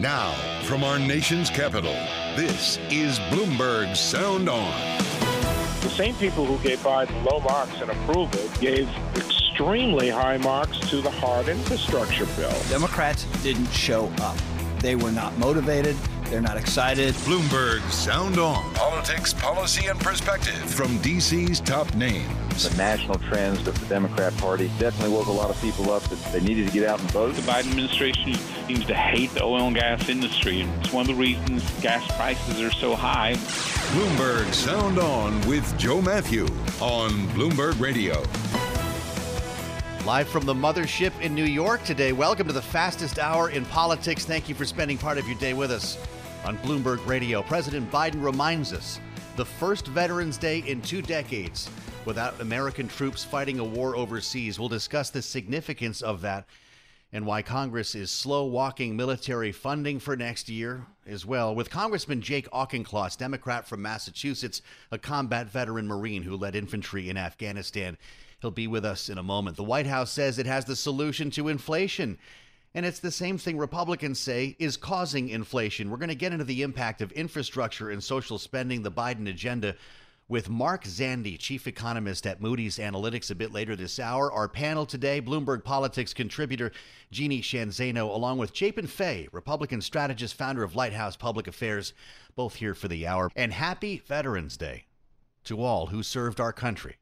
Now, from our nation's capital, this is Bloomberg Sound On. The same people who gave Biden low marks in approval gave extremely high marks to the hard infrastructure bill. Democrats didn't show up. They were not motivated. They're not excited. Bloomberg Sound On. Politics, policy, and perspective from DC's top names. The national trends of the Democrat Party definitely woke a lot of people up that they needed to get out and vote. The Biden administration seems to hate the oil and gas industry, and it's one of the reasons gas prices are so high. Bloomberg Sound On with Joe Mathieu on Bloomberg Radio. Live from the mothership in New York today. Welcome to the fastest hour in politics. Thank you for spending part of your day with us on Bloomberg Radio. President Biden reminds us the first Veterans Day in two decades without American troops fighting a war overseas. We'll discuss the significance of that and why Congress is slow walking military funding for next year as well. With Congressman Jake Auchincloss, Democrat from Massachusetts, a combat veteran Marine who led infantry in Afghanistan. He'll be with us in a moment. The White House says it has the solution to inflation. And it's the same thing Republicans say is causing inflation. We're going to get into the impact of infrastructure and social spending, the Biden agenda, with Mark Zandi, chief economist at Moody's Analytics, a bit later this hour. Our panel today, Bloomberg Politics contributor Jeannie Sheehan Zaino, along with Chapin Fay, Republican strategist, founder of Lighthouse Public Affairs, both here for the hour. And happy Veterans Day to all who served our country.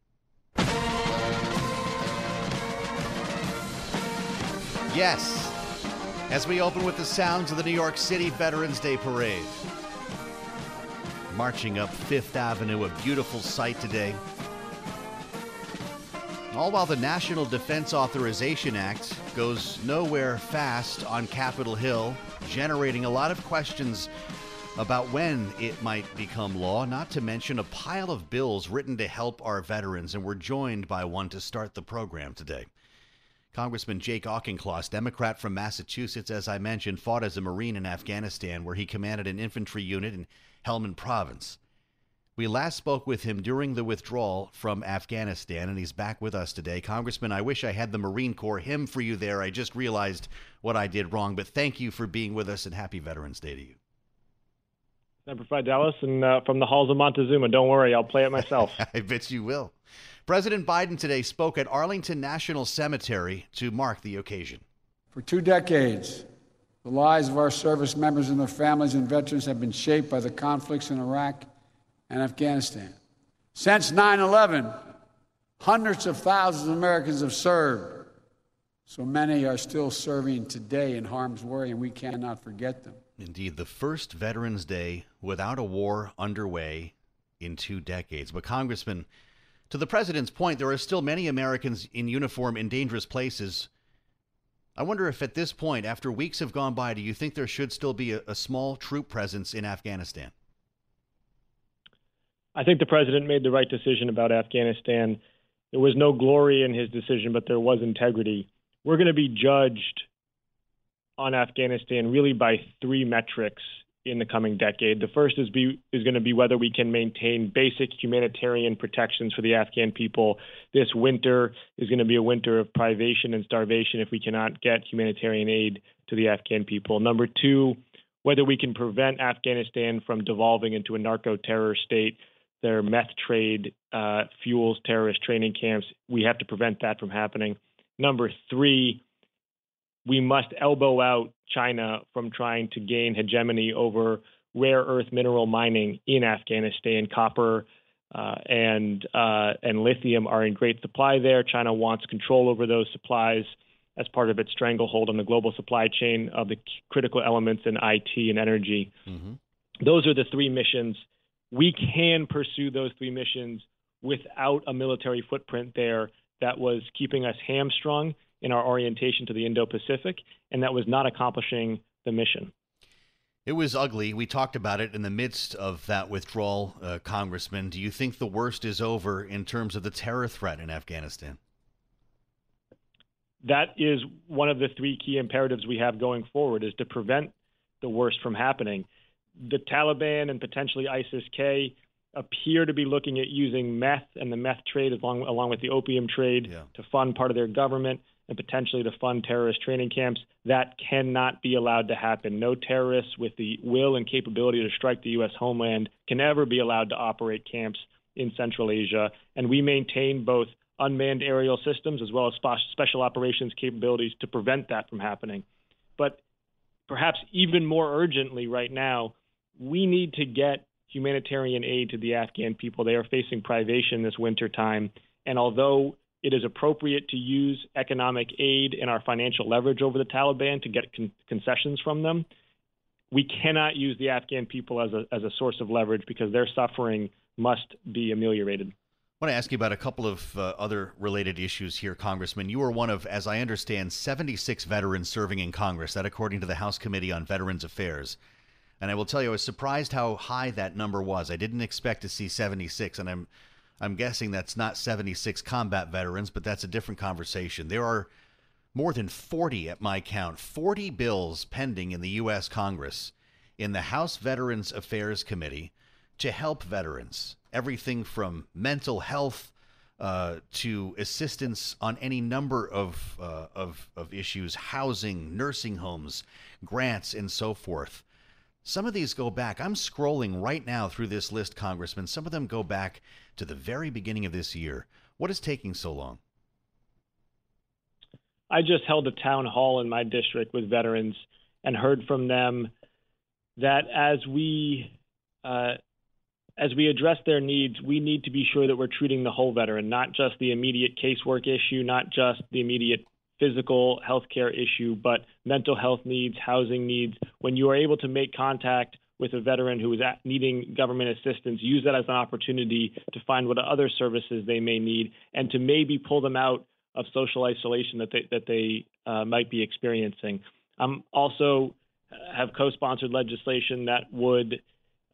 Yes, as we open with the sounds of the New York City Veterans Day Parade. Marching up Fifth Avenue, a beautiful sight today. All while the National Defense Authorization Act goes nowhere fast on Capitol Hill, generating a lot of questions about when it might become law, not to mention a pile of bills written to help our veterans, and we're joined by one to start the program today. Congressman Jake Auchincloss, Democrat from Massachusetts, as I mentioned, fought as a Marine in Afghanistan, where he commanded an infantry unit in Helmand Province. We last spoke with him during the withdrawal from Afghanistan, and he's back with us today. Congressman, I wish I had the Marine Corps hymn for you there. I just realized what I did wrong, but thank you for being with us, and happy Veterans Day to you. Semper Dallas and uh, from the halls of Montezuma. Don't worry, I'll play it myself. I bet you will. President Biden today spoke at Arlington National Cemetery to mark the occasion. For two decades, the lives of our service members and their families and veterans have been shaped by the conflicts in Iraq and Afghanistan. Since 9 11, hundreds of thousands of Americans have served. So many are still serving today in harm's way, and we cannot forget them. Indeed, the first Veterans Day without a war underway in two decades. But, Congressman, to the president's point, there are still many Americans in uniform in dangerous places. I wonder if at this point, after weeks have gone by, do you think there should still be a, a small troop presence in Afghanistan? I think the president made the right decision about Afghanistan. There was no glory in his decision, but there was integrity. We're going to be judged on Afghanistan really by three metrics in the coming decade. The first is be is going to be whether we can maintain basic humanitarian protections for the Afghan people. This winter is going to be a winter of privation and starvation if we cannot get humanitarian aid to the Afghan people. Number two, whether we can prevent Afghanistan from devolving into a narco terror state. Their meth trade uh, fuels terrorist training camps. We have to prevent that from happening. Number three, we must elbow out China from trying to gain hegemony over rare earth mineral mining in Afghanistan. Copper uh, and uh, and lithium are in great supply there. China wants control over those supplies as part of its stranglehold on the global supply chain of the critical elements in IT and energy. Mm-hmm. Those are the three missions. We can pursue those three missions without a military footprint there that was keeping us hamstrung in our orientation to the Indo Pacific, and that was not accomplishing the mission. It was ugly. We talked about it in the midst of that withdrawal, uh, Congressman. Do you think the worst is over in terms of the terror threat in Afghanistan? That is one of the three key imperatives we have going forward is to prevent the worst from happening. The Taliban and potentially ISIS-K appear to be looking at using meth and the meth trade along, along with the opium trade yeah. to fund part of their government and potentially to fund terrorist training camps. That cannot be allowed to happen. No terrorists with the will and capability to strike the U.S. homeland can ever be allowed to operate camps in Central Asia. And we maintain both unmanned aerial systems as well as special operations capabilities to prevent that from happening. But perhaps even more urgently right now, we need to get humanitarian aid to the Afghan people. They are facing privation this winter time. And although it is appropriate to use economic aid and our financial leverage over the Taliban to get con- concessions from them. We cannot use the Afghan people as a, as a source of leverage because their suffering must be ameliorated. I want to ask you about a couple of uh, other related issues here, Congressman. You are one of, as I understand, 76 veterans serving in Congress, that according to the House Committee on Veterans Affairs. And I will tell you, I was surprised how high that number was. I didn't expect to see 76, and I'm I'm guessing that's not 76 combat veterans, but that's a different conversation. There are more than 40 at my count, 40 bills pending in the U.S. Congress in the House Veterans Affairs Committee to help veterans. Everything from mental health uh, to assistance on any number of, uh, of, of issues, housing, nursing homes, grants, and so forth. Some of these go back. I'm scrolling right now through this list, Congressman. Some of them go back to the very beginning of this year. What is taking so long? I just held a town hall in my district with veterans and heard from them that as we uh, as we address their needs, we need to be sure that we're treating the whole veteran, not just the immediate casework issue, not just the immediate physical health care issue, but mental health needs, housing needs. When you are able to make contact with a veteran who is needing government assistance, use that as an opportunity to find what other services they may need and to maybe pull them out of social isolation that they, that they uh, might be experiencing. I'm also have co-sponsored legislation that would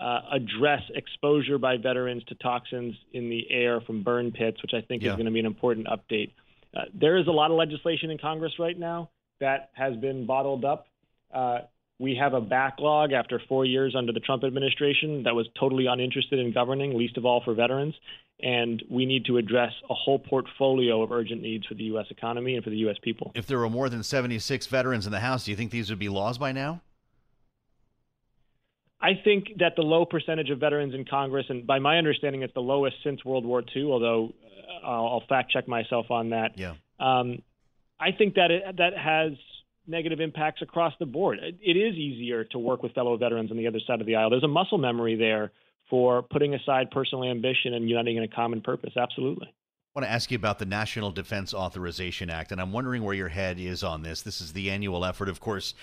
uh, address exposure by veterans to toxins in the air from burn pits, which I think yeah. is going to be an important update. Uh, there is a lot of legislation in Congress right now that has been bottled up. Uh, we have a backlog after four years under the Trump administration that was totally uninterested in governing, least of all for veterans. And we need to address a whole portfolio of urgent needs for the U.S. economy and for the U.S. people. If there were more than 76 veterans in the House, do you think these would be laws by now? I think that the low percentage of veterans in Congress, and by my understanding, it's the lowest since World War II, although uh, I'll, fact check myself on that. Yeah. Um, I think that it, that has negative impacts across the board. It is easier to work with fellow veterans on the other side of the aisle. There's a muscle memory there for putting aside personal ambition and uniting in a common purpose. Absolutely. I want to ask you about the National Defense Authorization Act, and I'm wondering where your head is on this. This is the annual effort, of course,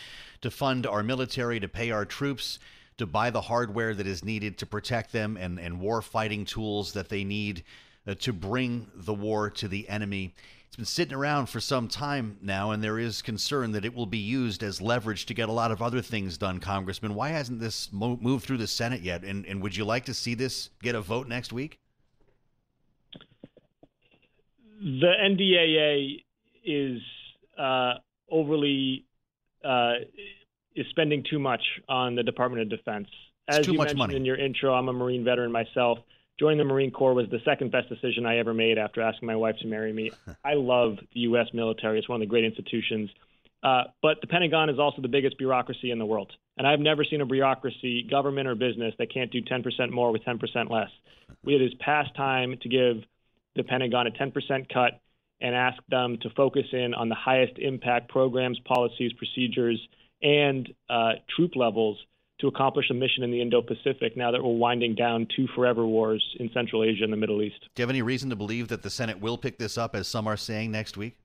to fund our military, to pay our troops, to buy the hardware that is needed to protect them, and, and war fighting tools that they need uh, to bring the war to the enemy. It's been sitting around for some time now, and there is concern that it will be used as leverage to get a lot of other things done, Congressman. Why hasn't this mo- moved through the Senate yet? And, and would you like to see this get a vote next week? The NDAA is uh, overly uh, is spending too much on the Department of Defense. As you mentioned money. in your intro, I'm a Marine veteran myself joining the Marine Corps was the second best decision I ever made after asking my wife to marry me. I love the U.S. military; it's one of the great institutions. Uh, but the Pentagon is also the biggest bureaucracy in the world, and I've never seen a bureaucracy, government or business, that can't do 10% more with 10% less. It is past time to give the Pentagon a 10% cut and ask them to focus in on the highest impact programs, policies, procedures, and uh, troop levels to accomplish a mission in the Indo Pacific now that we're winding down two forever wars in Central Asia and the Middle East. Do you have any reason to believe that the Senate will pick this up, as some are saying, next week?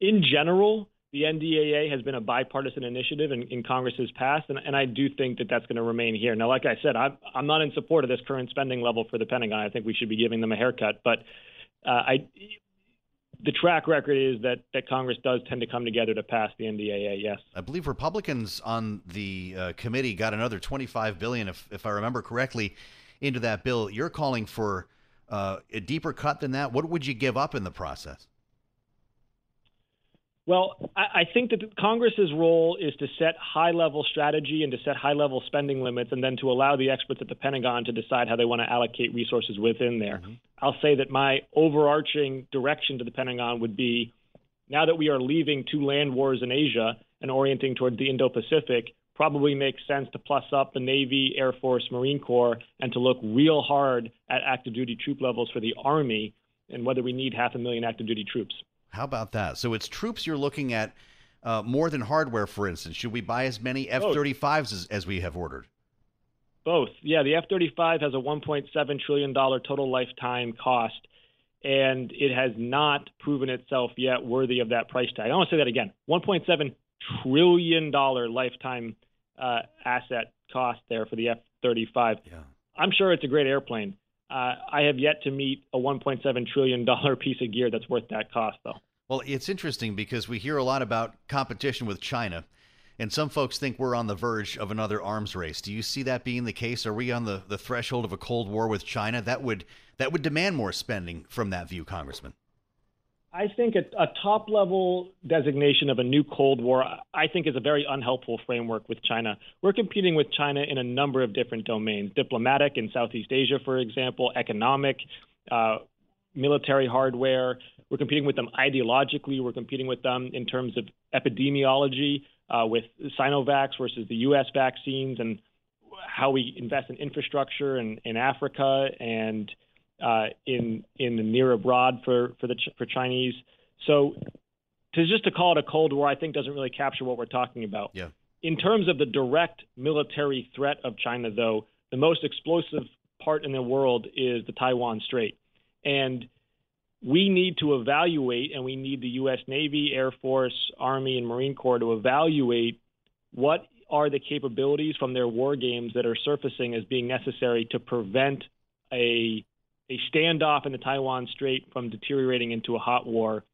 In general, the NDAA has been a bipartisan initiative in, in Congress's past, and, and, I do think that that's going to remain here. Now, like I said, I'm, I'm not in support of this current spending level for the Pentagon. I think we should be giving them a haircut, but uh, I the track record is that, that Congress does tend to come together to pass the NDAA. Yes, I believe Republicans on the uh, committee got another 25 billion, if if I remember correctly, into that bill. You're calling for uh, a deeper cut than that. What would you give up in the process? Well, I, think that Congress's role is to set high level strategy and to set high level spending limits, and then to allow the experts at the Pentagon to decide how they want to allocate resources within there. Mm-hmm. I'll say that my overarching direction to the Pentagon would be now that we are leaving two land wars in Asia and orienting toward the Indo Pacific, probably makes sense to plus up the Navy, Air Force, Marine Corps, and to look real hard at active duty troop levels for the Army and whether we need half a million active duty troops. How about that? So it's troops you're looking at uh, more than hardware, for instance. Should we buy as many F 35s as, as we have ordered? Both. Yeah, the F 35 has a $1.7 trillion total lifetime cost, and it has not proven itself yet worthy of that price tag. I want to say that again $1.7 trillion lifetime uh, asset cost there for the F 35. Yeah. I'm sure it's a great airplane. Uh, I have yet to meet a $1.7 trillion piece of gear that's worth that cost, though. Well, it's interesting because we hear a lot about competition with China, and some folks think we're on the verge of another arms race. Do you see that being the case? Are we on the, the threshold of a Cold War with China? That would that would demand more spending from that view, Congressman. I think a, a top level designation of a new Cold War, I think, is a very unhelpful framework with China. We're competing with China in a number of different domains diplomatic in Southeast Asia, for example, economic, uh, military hardware. We're competing with them ideologically. We're competing with them in terms of epidemiology, uh, with Sinovac versus the U.S. vaccines, and how we invest in infrastructure in, in Africa and uh, in in the near abroad for for the for Chinese. So to just to call it a Cold War, I think doesn't really capture what we're talking about. Yeah. In terms of the direct military threat of China, though, the most explosive part in the world is the Taiwan Strait, and we need to evaluate, and we need the U.S. Navy, Air Force, Army, and Marine Corps to evaluate what are the capabilities from their war games that are surfacing as being necessary to prevent a a standoff in the Taiwan Strait from deteriorating into a hot war?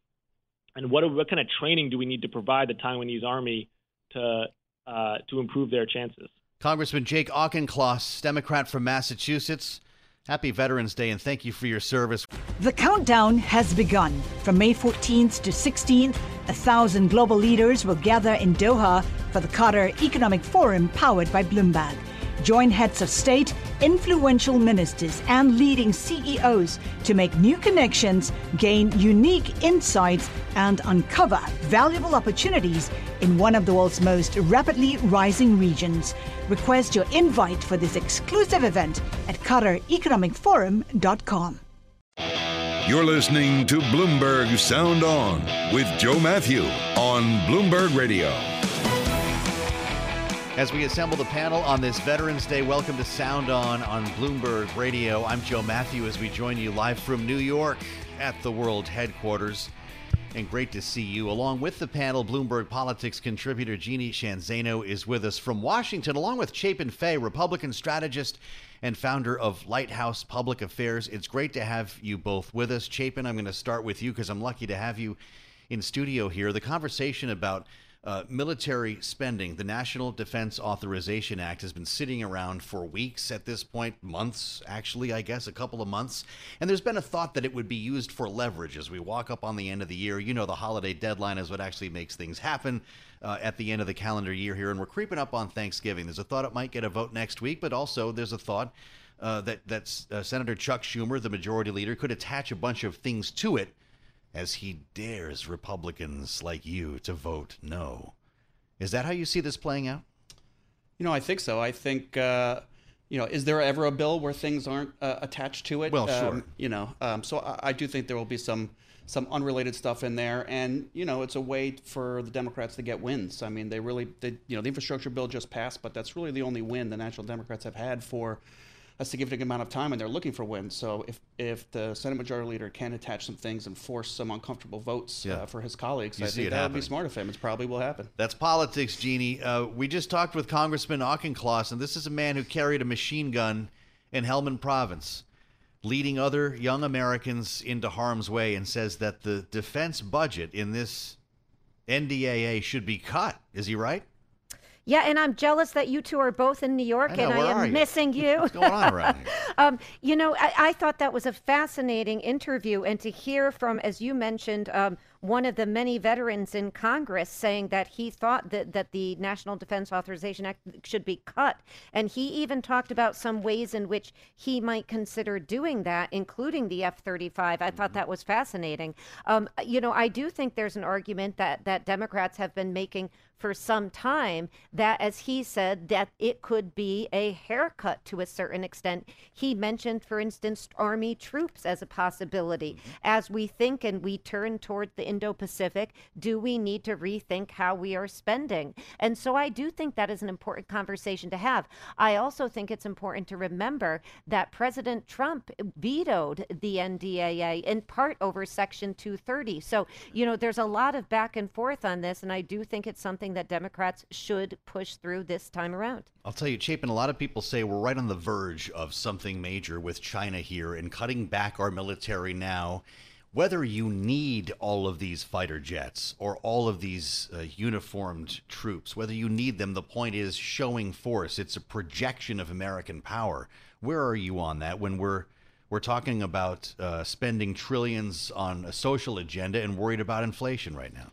And what, what kind of training do we need to provide the Taiwanese army to, uh, to improve their chances? Congressman Jake Auchincloss, Democrat from Massachusetts. Happy Veterans Day and thank you for your service. The countdown has begun. From May 14th to 16th, a thousand global leaders will gather in Doha for the Qatar Economic Forum powered by Bloomberg. Join heads of state, influential ministers, and leading CEOs to make new connections, gain unique insights, and uncover valuable opportunities in one of the world's most rapidly rising regions. Request your invite for this exclusive event at QatarEconomicForum.com. You're listening to Bloomberg Sound On with Joe Mathieu on Bloomberg Radio. As we assemble the panel on this Veterans Day, welcome to Sound On on Bloomberg Radio. I'm Joe Mathieu as we join you live from New York at the world headquarters. And great to see you. Along with the panel, Bloomberg Politics contributor Jeannie Sheehan Zaino is with us from Washington, along with Chapin Fay, Republican strategist and founder of Lighthouse Public Affairs. It's great to have you both with us. Chapin, I'm going to start with you because I'm lucky to have you in studio here. The conversation about uh, military spending, the National Defense Authorization Act has been sitting around for weeks at this point, months, actually, I guess, a couple of months. And there's been a thought that it would be used for leverage as we walk up on the end of the year. You know, the holiday deadline is what actually makes things happen uh, at the end of the calendar year here. And we're creeping up on Thanksgiving. There's a thought it might get a vote next week, but also there's a thought. Uh, that that uh, Senator Chuck Schumer, the majority leader, could attach a bunch of things to it as he dares Republicans like you to vote no. Is that how you see this playing out? You know, I think so. I think, uh, you know, is there ever a bill where things aren't uh, attached to it? Well, sure. Um, you know, um, so I, I, do think there will be some some unrelated stuff in there, and you know, it's a way for the Democrats to get wins. I mean, they really, they, you know, the infrastructure bill just passed, but that's really the only win the National Democrats have had for a significant amount of time and they're looking for wins. So if if the Senate Majority Leader can attach some things and force some uncomfortable votes yeah. uh, for his colleagues, you I think that would be smart of him. It's probably will happen. That's politics, Jeannie. Uh, we just talked with Congressman Auchincloss, and this is a man who carried a machine gun in Helmand Province. leading other young Americans into harm's way and says that the defense budget in this NDAA should be cut. Is he right? Yeah, and I'm jealous that you two are both in New York, know, and I am you? missing you. What's going on around here? um, you know, I, I thought that was a fascinating interview, and to hear from, as you mentioned, um, one of the many veterans in Congress saying that he thought that, that the National Defense Authorization Act should be cut. And he even talked about some ways in which he might consider doing that, including the F 35. I thought that was fascinating. Um, you know, I do think there's an argument that, that Democrats have been making for some time that, as he said, that it could be a haircut to a certain extent. He mentioned, for instance, Army troops as a possibility. Mm-hmm. As we think and we turn toward the Indo Pacific, do we need to rethink how we are spending? And so I do think that is an important conversation to have. I also think it's important to remember that President Trump vetoed the NDAA in part over Section 230. So, you know, there's a lot of back and forth on this, and I do think it's something that Democrats should push through this time around. I'll tell you, Chapin, a lot of people say we're right on the verge of something major with China here and cutting back our military now. Whether you need all of these fighter jets or all of these uh, uniformed troops, whether you need them, the point is showing force. It's a projection of American power. Where are you on that when we're we're talking about uh, spending trillions on a social agenda and worried about inflation right now?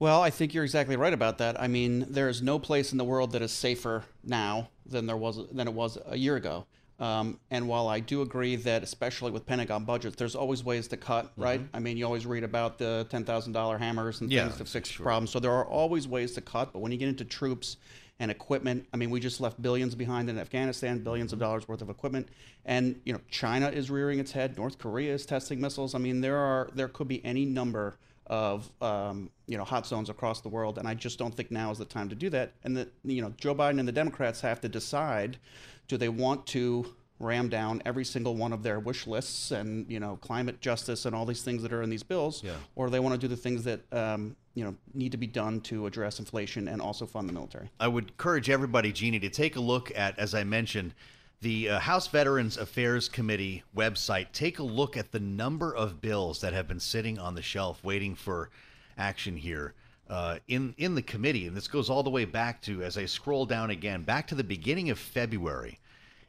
Well, I think you're exactly right about that. I mean, there is no place in the world that is safer now than there was than it was a year ago. Um, and while I do agree that, especially with Pentagon budgets, there's always ways to cut, right? I mean, you always read about the ten thousand dollar hammers and Yeah, things to fix sure. problems. So there are always ways to cut. But when you get into troops and equipment, I mean, we just left billions behind in Afghanistan, 1000000000s of dollars worth of equipment, and you know, China is rearing its head. North Korea is testing missiles. I mean, there are there could be any number of um, you know hot zones across the world, and I just don't think now is the time to do that. And that you know Joe Biden and the Democrats have to decide: do they want to ram down every single one of their wish lists and you know climate justice and all these things that are in these bills, Yeah. or they want to do the things that um, you know need to be done to address inflation and also fund the military. I would encourage everybody, Jeannie, to take a look at, as I mentioned, the uh, House Veterans Affairs Committee website. Take a look at the number of bills that have been sitting on the shelf waiting for action here uh, in in the committee, and this goes all the way back to, as I scroll down again, back to the beginning of February.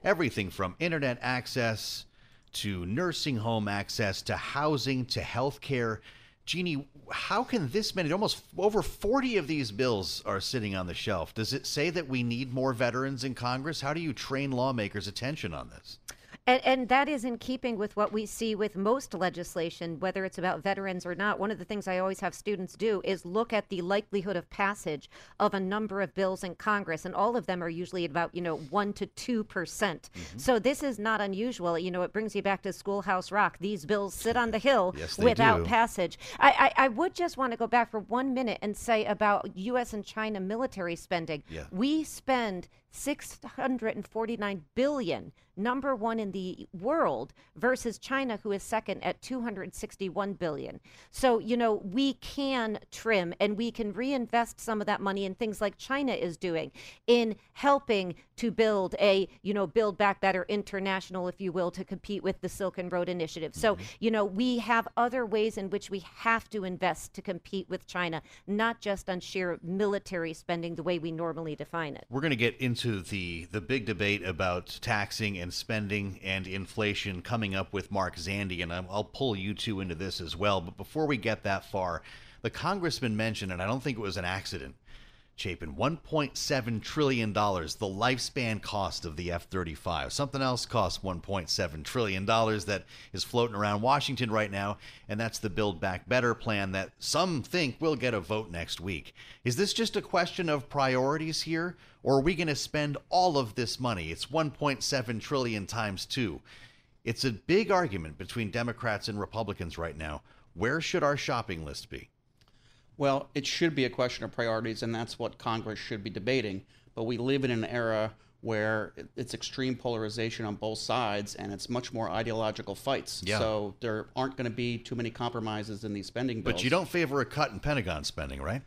Everything from internet access to nursing home access to housing to health care. Jeannie, how can this many, almost over 40 of these bills are sitting on the shelf? Does it say that we need more veterans in Congress? How do you train lawmakers' attention on this? And, and that is in keeping with what we see with most legislation, whether it's about veterans or not. One of the things I always have students do is look at the likelihood of passage of a number of bills in Congress, and all of them are usually about you know one to two percent. Mm-hmm. So this is not unusual. You know, it brings you back to Schoolhouse Rock. These bills sit on the hill Yes, without do. passage. I, I I would just want to go back for one minute and say about U.S. and China military spending. Yeah. We spend 649 billion, number one in the world, versus China, who is second at 261 billion. So, you know, we can trim and we can reinvest some of that money in things like China is doing in helping to build a, you know, build back better international, if you will, to compete with the Silken Road Initiative. So, mm-hmm. you know, we have other ways in which we have to invest to compete with China, not just on sheer military spending the way we normally define it. We're going to get into the the big debate about taxing and spending and inflation coming up with Mark Zandi, and I'll pull you two into this as well. But before we get that far, the congressman mentioned, and I don't think it was an accident, Chapin, $1.7 trillion, the lifespan cost of the F 35. Something else costs $1.7 trillion that is floating around Washington right now, and that's the Build Back Better plan that some think will get a vote next week. Is this just a question of priorities here, or are we going to spend all of this money? It's 1.7 trillion times two. It's a big argument between Democrats and Republicans right now. Where should our shopping list be? Well, it should be a question of priorities, and that's what Congress should be debating. But we live in an era where it's extreme polarization on both sides, and it's much more ideological fights. Yeah. So there aren't going to be too many compromises in these spending bills. But you don't favor a cut in Pentagon spending, right?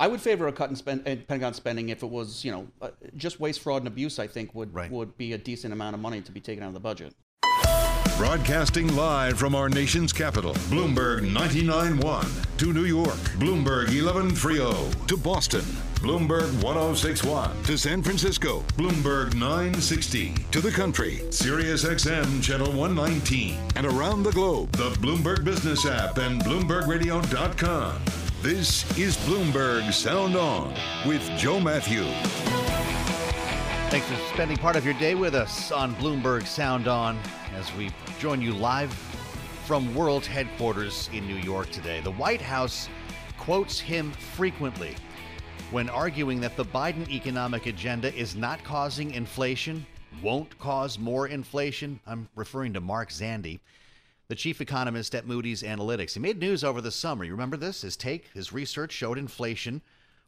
I would favor a cut in, spend, in Pentagon spending if it was, you know, uh, just waste, fraud, and abuse. I think would Right. would be a decent amount of money to be taken out of the budget. Broadcasting live from our nation's capital, Bloomberg 99.1. To New York, Bloomberg 1130. To Boston, Bloomberg 1061. To San Francisco, Bloomberg 960. To the country, Sirius XM Channel 119. And around the globe, the Bloomberg Business app and BloombergRadio.com. This is Bloomberg Sound On with Joe Mathieu. Thanks for spending part of your day with us on Bloomberg Sound On as we join you live from World Headquarters in New York today. The White House quotes him frequently when arguing that the Biden economic agenda is not causing inflation, won't cause more inflation. I'm referring to Mark Zandi, the chief economist at Moody's Analytics. He made news over the summer. You remember this? His take, his research showed inflation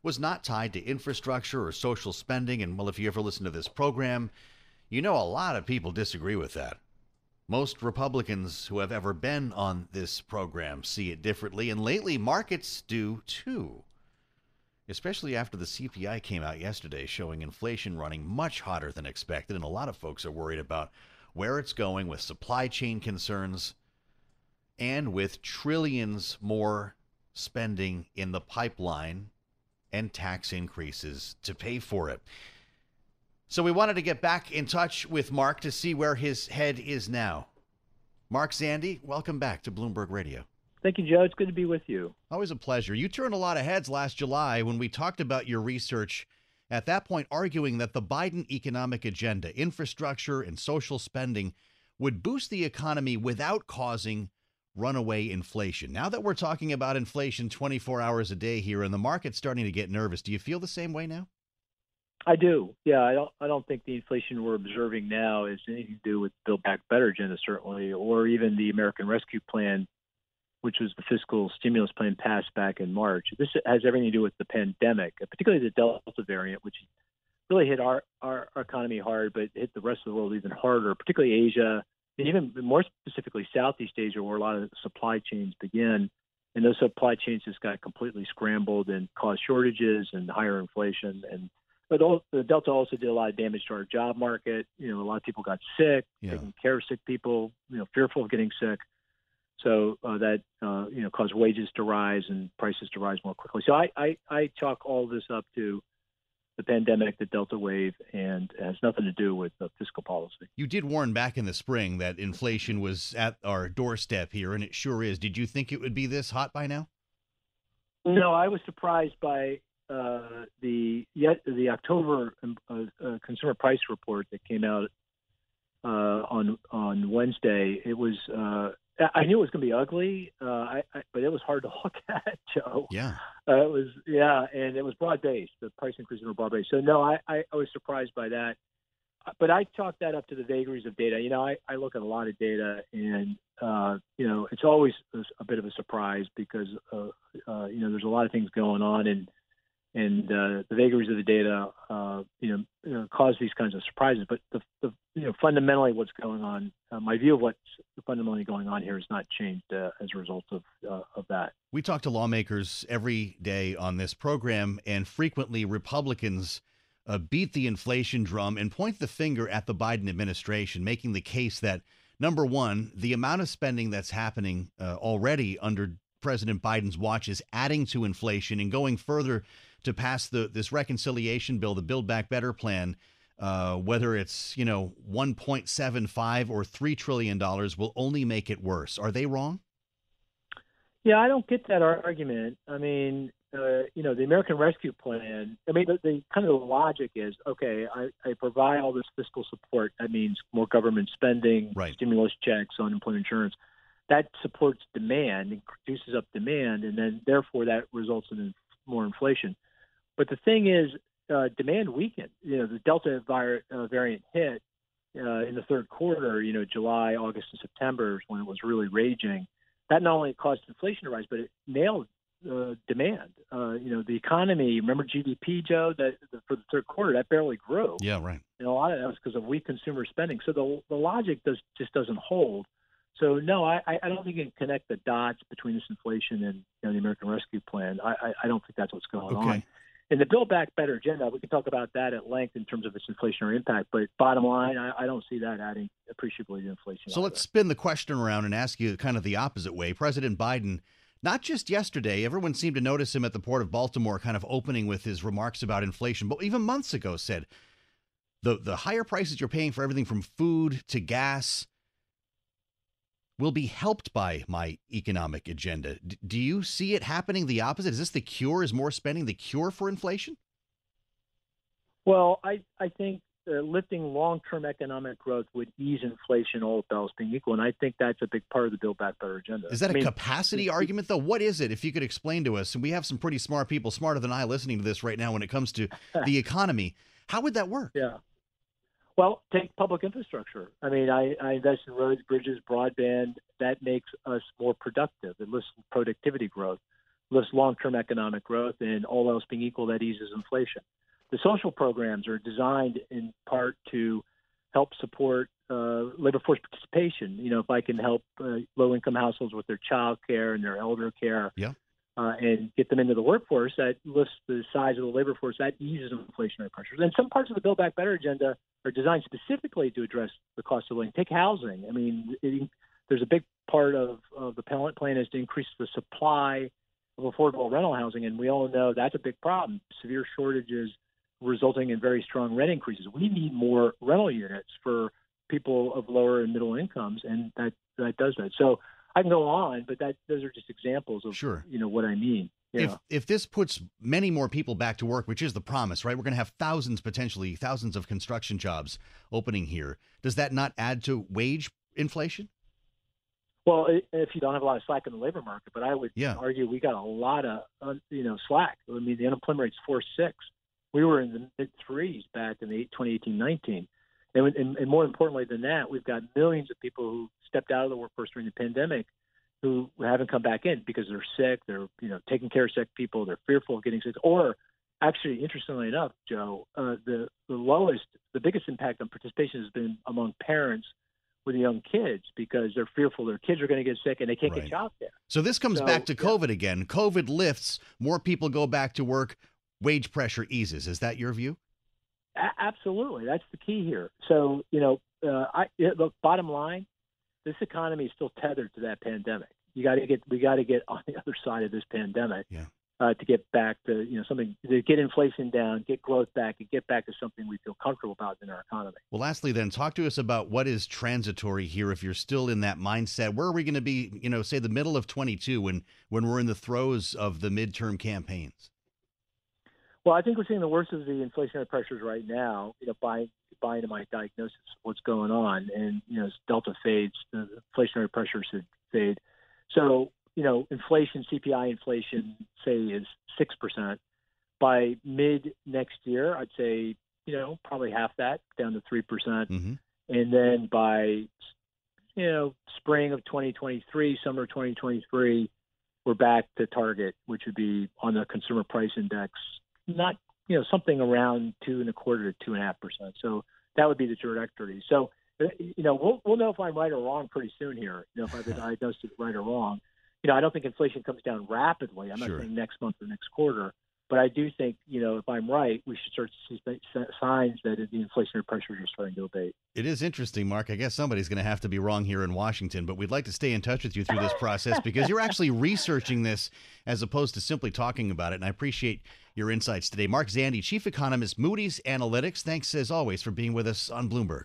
was not tied to infrastructure or social spending. And well, if you ever listen to this program, you know a lot of people disagree with that. Most Republicans who have ever been on this program see it differently, and lately markets do too. Especially after the CPI came out yesterday, showing inflation running much hotter than expected, and a lot of folks are worried about where it's going with supply chain concerns and with trillions more spending in the pipeline and tax increases to pay for it. So we wanted to get back in touch with Mark to see where his head is now. Mark Zandi, welcome back to Bloomberg Radio. Thank you, Joe. It's good to be with you. Always a pleasure. You turned a lot of heads last July when we talked about your research. At that point, arguing that the Biden economic agenda, infrastructure, and social spending would boost the economy without causing runaway inflation. Now that we're talking about inflation 24 hours a day here and the market's starting to get nervous, do you feel the same way now? I do. Yeah, I don't. I don't think the inflation we're observing now is anything to do with Build Back Better agenda, certainly, or even the American Rescue Plan, which was the fiscal stimulus plan passed back in March. This has everything to do with the pandemic, particularly the Delta variant, which really hit our our economy hard, but hit the rest of the world even harder, particularly Asia, and even more specifically Southeast Asia, where a lot of supply chains begin. And those supply chains just got completely scrambled and caused shortages and higher inflation and but the Delta also did a lot of damage to our job market. You know, a lot of people got sick, yeah. taking care of sick people, you know, fearful of getting sick. So uh, that uh, you know caused wages to rise and prices to rise more quickly. So I, I, I chalk all this up to the pandemic, the Delta wave, and has nothing to do with fiscal policy. You did warn back in the spring that inflation was at our doorstep here, and it sure is. Did you think it would be this hot by now? No, I was surprised by uh, the yet the October um, uh, uh, consumer price report that came out uh, on on Wednesday, it was uh, I knew it was going to be ugly, uh, I, I, but it was hard to look at, Joe. Yeah, it was yeah, and it was broad based. The price increases were broad based. So no, I, I, I was surprised by that. But I chalk that up to the vagaries of data. You know, I, I look at a lot of data, and you know, it's always a, bit of a surprise because you know there's a lot of things going on, and and uh, the vagaries of the data, uh, you, know, you, know, cause these kinds of surprises. But the, the you know, fundamentally, what's going on, uh, my view of what's fundamentally going on here has not changed uh, as a result of uh, of that. We talk to lawmakers every day on this program, and frequently Republicans. Uh, beat the inflation drum and point the finger at the Biden administration, making the case that number one, the amount of spending that's happening already under President Biden's watch is adding to inflation and going further to pass the this reconciliation bill, the Build Back Better plan, uh, whether it's you know 1.75 or three trillion dollars, will only make it worse. Are they wrong? Yeah, I don't get that argument. I mean, uh, you know, the American Rescue Plan. I mean, the, the kind of the logic is okay. I, I, provide all this fiscal support. That means more government spending, right. stimulus checks, unemployment insurance. That supports demand and produces up demand, and then therefore that results in more inflation. But the thing is, uh, demand weakened. You know, the Delta vi- uh, variant hit uh, in the third quarter. You know, July, August, and September when it was really raging. That not only caused inflation to rise, but it nailed uh, demand. Uh, you know, the economy. Remember GDP, Joe? That for the third quarter, that barely grew. Yeah, right. And a lot of that was because of weak consumer spending. So the the logic does just doesn't hold. So no, I, I don't think you can connect the dots between this inflation and you know, the American Rescue Plan. I, I, I don't think that's what's going okay. on. In the Build Back Better agenda, uh, we can talk about that at length in terms of its inflationary impact. But bottom line, I, I don't see that adding appreciably to inflation. So either. let's spin the question around and ask you kind of the opposite way. President Biden, not just yesterday, everyone seemed to notice him at the port of Baltimore, kind of opening with his remarks about inflation, but even months ago said the the higher prices you're paying for everything from food to gas will be helped by my economic agenda. D- do you see it happening the opposite? Is this the cure? Is more spending the cure for inflation? Well, I I think uh, lifting long-term economic growth would ease inflation, all else being equal, and I think that's a big part of the Build Back Better agenda. Is that I a mean, capacity argument, though? What is it? If you could explain to us, and we have some pretty smart people, smarter than I, listening to this right now when it comes to the economy. How would that work? Yeah. Well, take public infrastructure. I mean, I, I invest in roads, bridges, broadband. That makes us more productive. It lifts productivity growth, lifts long-term economic growth, and all else being equal, that eases inflation. The social programs are designed in part to help support uh, labor force participation. You know, if I can help uh, low-income households with their child care and their elder care, Yeah. Uh, and get them into the workforce, that lifts the size of the labor force. That eases inflationary pressures. And some parts of the Build Back Better agenda are designed specifically to address the cost of living. Take housing. I mean, it, there's a big part of, of the plan plan is to increase the supply of affordable rental housing, and we all know that's a big problem. Severe shortages resulting in very strong rent increases. We need more rental units for people of lower and middle incomes, and that that does that. So I can go on, but that those are just examples of Sure. you know what I mean. You If if this puts many more people back to work, which is the promise, right? We're going to have thousands, potentially thousands of construction jobs opening here. Does that not add to wage inflation? Well, if you don't have a lot of slack in the labor market, but I would Yeah. argue we got a lot of uh, you know slack. I mean, the unemployment rate's four six. We were in the mid threes back in the 2018-19, and, and, and more importantly than that, we've got millions of people who stepped out of the workforce during the pandemic who haven't come back in because they're sick, they're you know taking care of sick people, they're fearful of getting sick, or actually, interestingly enough, Joe, uh, the the lowest, the biggest impact on participation has been among parents with young kids because they're fearful their kids are going to get sick and they can't Right. get childcare. So this comes So, back to yeah. COVID again. COVID lifts, more people go back to work, wage pressure eases. Is that your view? A- absolutely, that's the key here. So you know, uh, I look. Bottom line, this economy is still tethered to that pandemic. You got to get we got to get on the other side of this pandemic. Yeah. Uh, to get back to you know something to get inflation down, get growth back, and get back to something we feel comfortable about in our economy. Well, lastly, then, talk to us about what is transitory here. If you're still in that mindset, where are we going to be? You know, say the middle of 22 when when we're in the throes of the midterm campaigns. Well, I think we're seeing the worst of the inflationary pressures right now. You know, by by into my diagnosis of what's going on, and you know, as Delta fades, the inflationary pressures should fade. So, you know, inflation, CPI inflation, say is six percent. By mid next year, I'd say you know probably half that, down to three percent, Mm-hmm. and then by you know spring of 2023, summer 2023, we're back to target, which would be on the consumer price index, not you know something around two and a quarter to two and a half percent. So that would be the trajectory. So uh, you know we'll we'll know if I'm right or wrong pretty soon here. You know if I've been diagnosed right or wrong. You know I don't think inflation comes down rapidly. I'm Sure. not saying next month or next quarter. But I do think, you know, if I'm right, we should start to see signs that the inflationary pressures are starting to abate. It is interesting, Mark. I guess somebody's going to have to be wrong here in Washington, but we'd like to stay in touch with you through this process because you're actually researching this as opposed to simply talking about it. And I appreciate your insights today. Mark Zandi, Chief Economist, Moody's Analytics. Thanks as always for being with us on Bloomberg.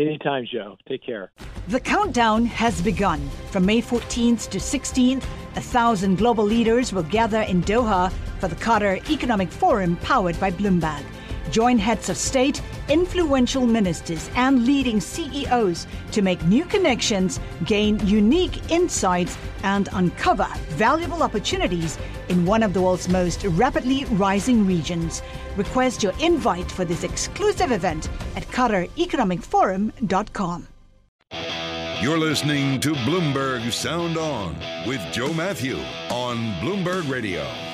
Anytime, Joe. Take care. The countdown has begun. From May 14th to 16th, a thousand global leaders will gather in Doha for the Qatar Economic Forum powered by Bloomberg. Join heads of state, influential ministers, and leading CEOs to make new connections, gain unique insights, and uncover valuable opportunities in one of the world's most rapidly rising regions. Request your invite for this exclusive event at QatarEconomicForum.com. You're listening to Bloomberg Sound On with Joe Mathieu on Bloomberg Radio.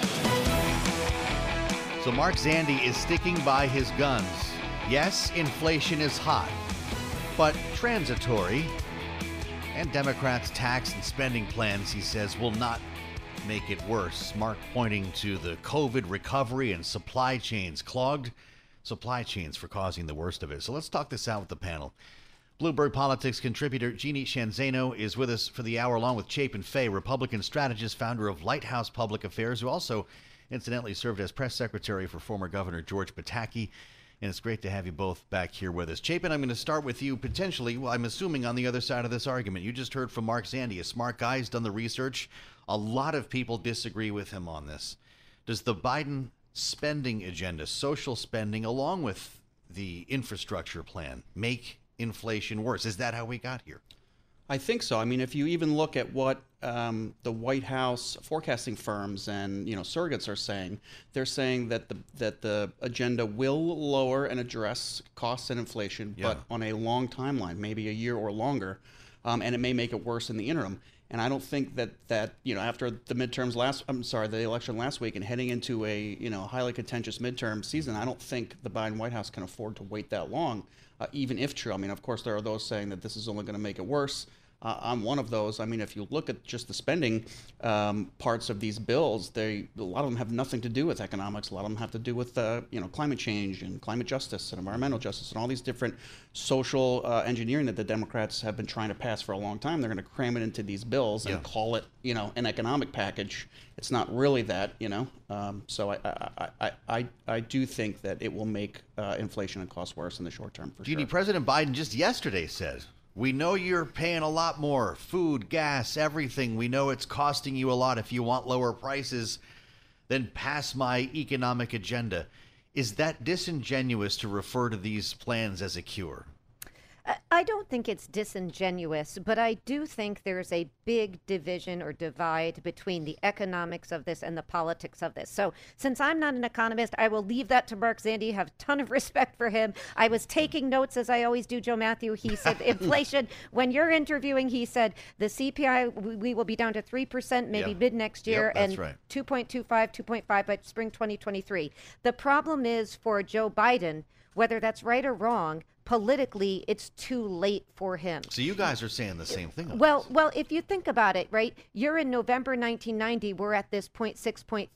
So Mark Zandi is sticking by his guns. Yes, inflation is hot, but transitory. And Democrats' tax and spending plans, he says, will not make it worse. Mark pointing to the COVID recovery and supply chains, clogged supply chains for causing the worst of it. So let's talk this out with the panel. Bloomberg Politics contributor Jeannie Sheehan Zaino is with us for the hour, along with Chapin Fay, Republican strategist, founder of Lighthouse Public Affairs, who also incidentally served as press secretary for former Governor George Pataki. And it's great to have you both back here with us. Chapin, I'm going to start with you potentially. Well, I'm assuming on the other side of this argument. You just heard from Mark Zandi, a smart guy. He's done the research. A lot of people disagree with him on this. Does the Biden spending agenda, social spending, along with the infrastructure plan, make inflation worse? Is that how we got here? I think so. I mean, if you even look at what um, the White House forecasting firms and you know surrogates are saying, they're saying that the that the agenda will lower and address costs and inflation, Yeah. but on a long timeline, maybe a year or longer, um, and it may make it worse in the interim. And I don't think that that you know after the midterms last, I'm sorry, the election last week, and heading into a you know highly contentious midterm season, I don't think the Biden White House can afford to wait that long, uh, even if true. I mean, of course, there are those saying that this is only going to make it worse. Uh, I'm one of those. I mean, if you look at just the spending um, parts of these bills, they a lot of them have nothing to do with economics. A lot of them have to do with uh, you know climate change and climate justice and environmental justice and all these different social uh, engineering that the Democrats have been trying to pass for a long time. They're going to cram it into these bills and call it you know an economic package. It's not really that, you know. Um, so I, I, I, I, I do think that it will make uh, inflation and costs worse in the short term for sure. President Biden just yesterday said, We know you're paying a lot more food, gas, everything. We know it's costing you a lot. If you want lower prices, then pass my economic agenda. Is that disingenuous to refer to these plans as a cure? I- don't think it's disingenuous, but I do think there's a big division or divide between the economics of this and the politics of this. So, since I'm not an economist, I will leave that to Mark Zandi. Have a ton of respect for him. I was taking notes as I always do, Joe Mathieu. He said inflation. When you're interviewing, he said the CPI we, we will be down to three percent maybe Yeah. mid next year, Yep, and right. 2.25, 2.5 by spring 2023. The problem is for Joe Biden, whether that's right or wrong, politically, it's too late for him. So you guys are saying the same thing. Well, well, if you think about it, right? You're in November 1990. We're at this point 6.3.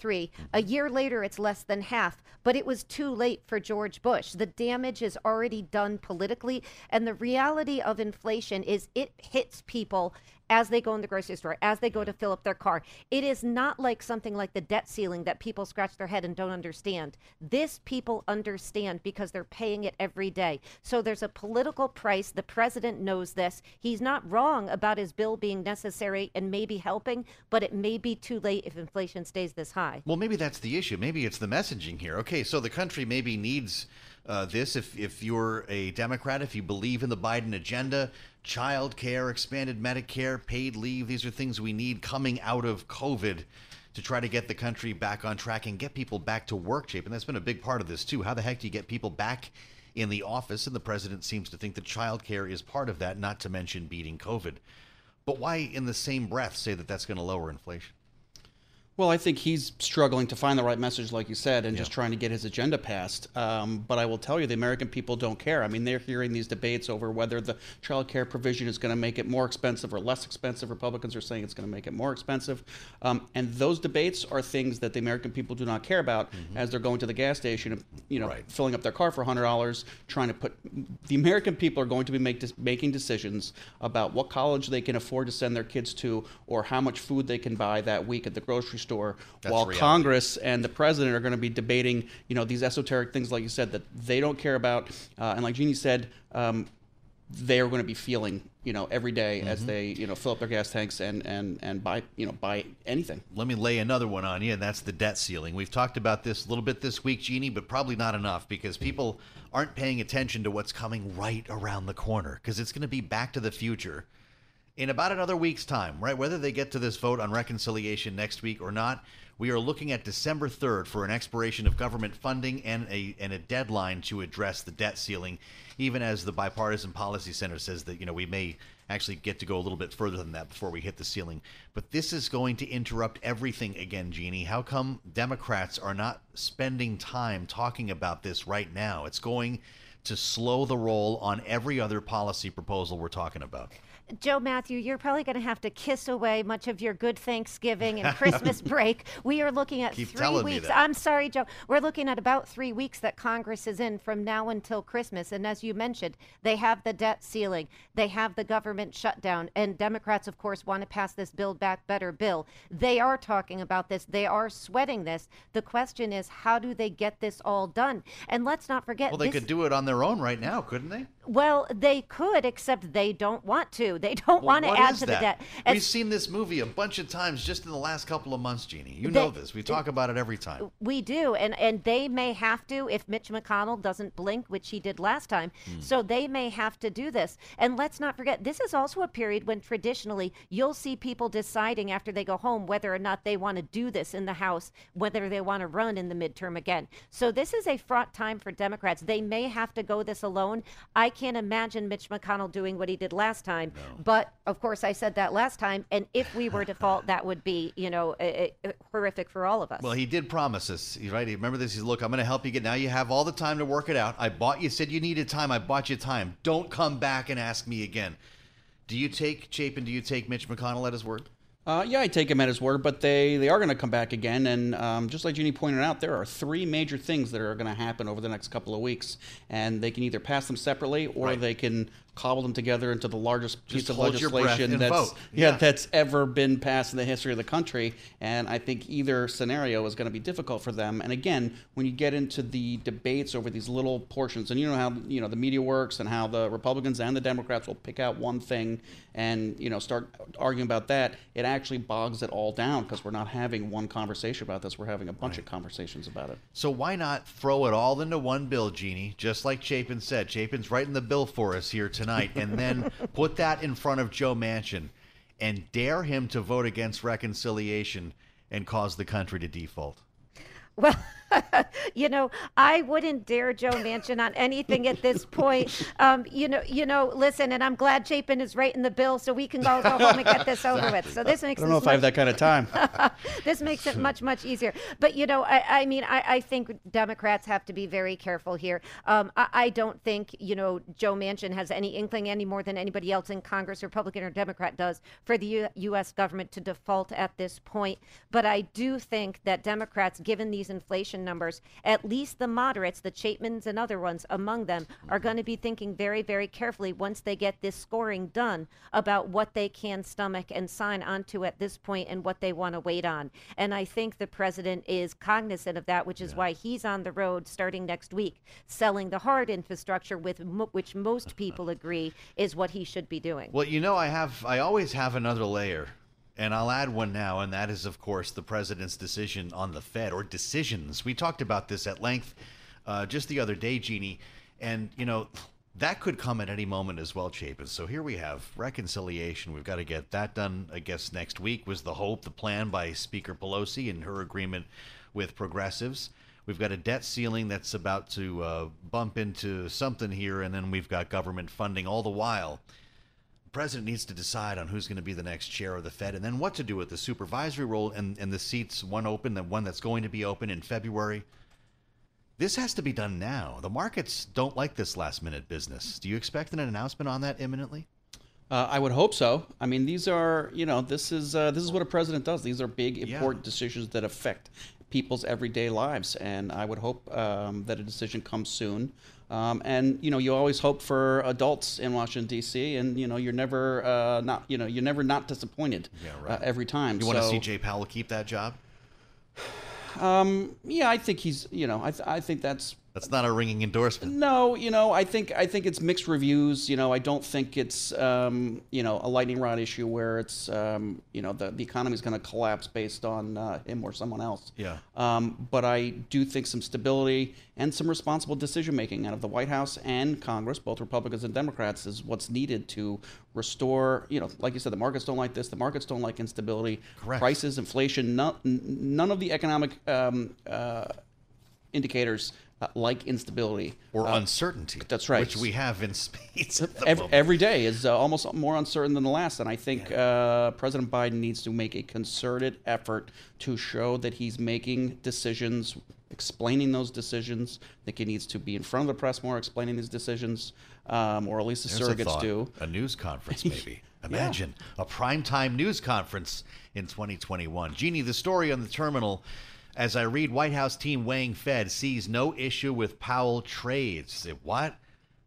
A mm-hmm. year later, it's less than half. But it was too late for George Bush. The damage is already done politically, and the reality of inflation is it hits people as they go in the grocery store, as they go to fill up their car. It is not like something like the debt ceiling that people scratch their head and don't understand. This people understand because they're paying it every day. So there's a political price. The president knows this. He's not wrong about his bill being necessary and maybe helping, but it may be too late if inflation stays this high. Well, maybe that's the issue. Maybe it's the messaging here. Okay, so the country maybe needs uh, this. If if you're a Democrat, if you believe in the Biden agenda, child care, expanded Medicare, paid leave, these are things we need coming out of COVID to try to get the country back on track and get people back to work, Chapin. That's been a big part of this too. How the heck do you get people back in the office? And the president seems to think that child care is part of that, not to mention beating COVID. But why, in the same breath, say that that's going to lower inflation? Well, I think he's struggling to find the right message, like you said, and just trying to get his agenda passed. Um, but I will tell you, the American people don't care. I mean, they're hearing these debates over whether the child care provision is going to make it more expensive or less expensive. Republicans are saying it's going to make it more expensive. Um, and those debates are things that the American people do not care about as they're going to the gas station, you know, filling up their car for $100, trying to put. The American people are going to be make, making decisions about what college they can afford to send their kids to or how much food they can buy that week at the grocery store That's while reality. Congress and the president are going to be debating, you know, these esoteric things, like you said, that they don't care about. Uh, and like Jeannie said, um, they are going to be feeling, you know, every day as Mhm. they, you know, fill up their gas tanks and, and, and buy, you know, buy anything. Let me lay another one on you, and that's the debt ceiling. We've talked about this a little bit this week, Jeannie, but probably not enough because people aren't paying attention to what's coming right around the corner because it's going to be back to the future in about another week's time, right? Whether they get to this vote on reconciliation next week or not, we are looking at December 3rd for an expiration of government funding and a and a deadline to address the debt ceiling, even as the bipartisan policy center says that, you know, we may actually get to go a little bit further than that before we hit the ceiling. But this is going to interrupt everything again, Jeannie. How come Democrats are not spending time talking about this right now? It's going to slow the roll on every other policy proposal we're talking about. Joe Mathieu, you're probably going to have to kiss away much of your good Thanksgiving and Christmas break. We are looking at Keep three weeks. I'm sorry, Joe. We're looking at about three weeks that Congress is in from now until Christmas. And as you mentioned, they have the debt ceiling, they have the government shutdown, and Democrats, of course, want to pass this Build Back Better bill. They are talking about this. They are sweating this. The question is, how do they get this all done? And let's not forget. Well, they this- could do it on their own right now, couldn't they? Well, they could, except they don't want to. They don't Well, want to add to that? the debt. We've seen this movie a bunch of times just in the last couple of months, Jeannie. You They- know this. We talk about it every time. we do, and and they may have to if Mitch McConnell doesn't blink, which he did last time. Hmm. So they may have to do this. And let's not forget, this is also a period when traditionally you'll see people deciding after they go home whether or not they want to do this in the House, whether they want to run in the midterm again. So this is a fraught time for Democrats. They may have to go this alone. I can't imagine Mitch McConnell doing what he did last time. But of course, I said that last time, and if we were to fault, that would be you know a, a- horrific for all of us. Well, he did promise us, right? Remember this? He's look, I'm going to help you get. Now you have all the time to work it out. I bought you. Said you needed time. I bought you time. Don't come back and ask me again. Do you take Chapin? Do you take Mitch McConnell at his word? Uh, yeah, I take him at his word, but they, they are going to come back again. And um, just like Jeannie pointed out, there are three major things that are going to happen over the next couple of weeks. And they can either pass them separately or Right. they can cobble them together into the largest piece of hold your breath legislation that's. Yeah, Yeah. that's ever been passed in the history of the country. And I think either scenario is going to be difficult for them. And again, when you get into the debates over these little portions, and you know how you know the media works and how the Republicans and the Democrats will pick out one thing and you know start arguing about that, it actually bogs it all down because we're not having one conversation about this. We're having a bunch of conversations about it. So why not throw it all into one bill, Jeannie? Just like Chapin said. Chapin's writing the bill for us here tonight, and then put that in front of Joe Manchin and dare him to vote against reconciliation and cause the country to default. Well, you know, I wouldn't dare Joe Manchin on anything at this point. Um, you know, you know. Listen, and I'm glad Chapin is writing the bill so we can all go home and get this over with. So this makes. I don't know if I have that kind of time. this makes it much much easier but you know i, I mean I, I think democrats have to be very careful here um, I, I don't think you know joe manchin has any inkling any more than anybody else in congress republican or democrat does for the U- u.s government to default at this point but i do think that democrats given these inflation numbers at least the moderates the chapmans and other ones among them are going to be thinking very very carefully once they get this scoring done about what they can stomach and sign onto at this point and what they want to wait on. And I think the president is cognizant of that, which is why he's on the road starting next week, selling the hard infrastructure with mo- which most people agree is what he should be doing. Well, you know, I have, I always have another layer, and I'll add one now, and that is, of course, the president's decision on the Fed or decisions. We talked about this at length uh, just the other day, Jeannie, and you know. That could come at any moment as well, Chapin. So here we have reconciliation. We've got to get that done, I guess, next week, was the hope, the plan by Speaker Pelosi and her agreement with progressives. We've got a debt ceiling that's about to uh, bump into something here, and then we've got government funding all the while. The president needs to decide on who's going to be the next chair of the Fed and then what to do with the supervisory role and, and the seats, one open, the one that's going to be open in February. This has to be done now. The markets don't like this last minute business. Do you expect an announcement on that imminently? Uh, I would hope so. I mean, these are you know this is uh, this is what a president does. These are big, important decisions that affect people's everyday lives, and I would hope um, that a decision comes soon. Um, and you know, you always hope for adults in Washington D.C., and you know, you're never uh, not you know you're never not disappointed uh, every time. You want to see Jay Powell keep that job? Um, yeah, I think he's you know I, th- I think that's That's not a ringing endorsement. no, you know, I think I think it's mixed reviews. You know, I don't think it's um, you know a lightning rod issue where it's um, you know the the economy is going to collapse based on uh, him or someone else. Yeah. Um, but I do think some stability and some responsible decision making out of the White House and Congress, both Republicans and Democrats, is what's needed to restore. You know, like you said, the markets don't like this. The markets don't like instability. Correct. Prices, inflation. None, none of the economic um, uh, indicators uh, like instability Or Uh, uncertainty. That's right. Which we have in spades. Every, every day is uh, almost more uncertain than the last, and I think uh, President Biden needs to make a concerted effort to show that he's making decisions, explaining those decisions. I think he needs to be in front of the press more, explaining these decisions, um, or at least the There's a surrogates thought. do. A news conference, maybe. Imagine yeah. a primetime news conference in 2021. Jeannie, the story on the terminal. As I read, White House team weighing Fed sees no issue with Powell trades. What?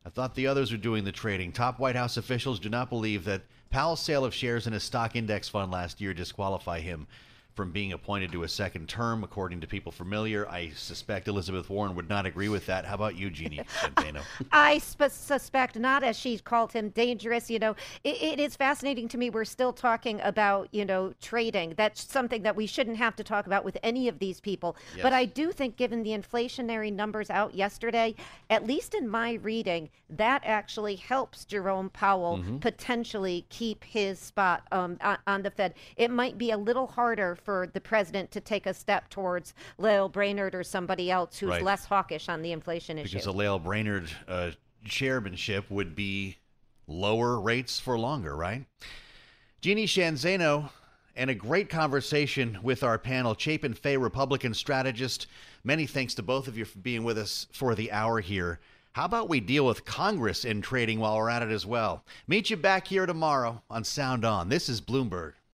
I thought the others were doing the trading. Top White House officials do not believe that Powell's sale of shares in a stock index fund last year disqualify him from being appointed to a second term, according to people familiar. I suspect Elizabeth Warren would not agree with that. How about you, Jeannie Zaino? I sp- suspect not, as she called him dangerous. You know, it, it is fascinating to me. We're still talking about, you know, trading. That's something that we shouldn't have to talk about with any of these people. Yes. But I do think, given the inflationary numbers out yesterday, at least in my reading, that actually helps Jerome Powell mm-hmm. potentially keep his spot um, on, on the Fed. It might be a little harder for the president to take a step towards Lael Brainerd or somebody else who's right. less hawkish on the inflation issue. Because a Lael Brainerd uh, chairmanship would be lower rates for longer, right? Jeannie Sheehan Zaino and a great conversation with our panel, Chapin Fay, Republican strategist. Many thanks to both of you for being with us for the hour here. How about we deal with Congress in trading while we're at it as well? Meet you back here tomorrow on Sound On. This is Bloomberg.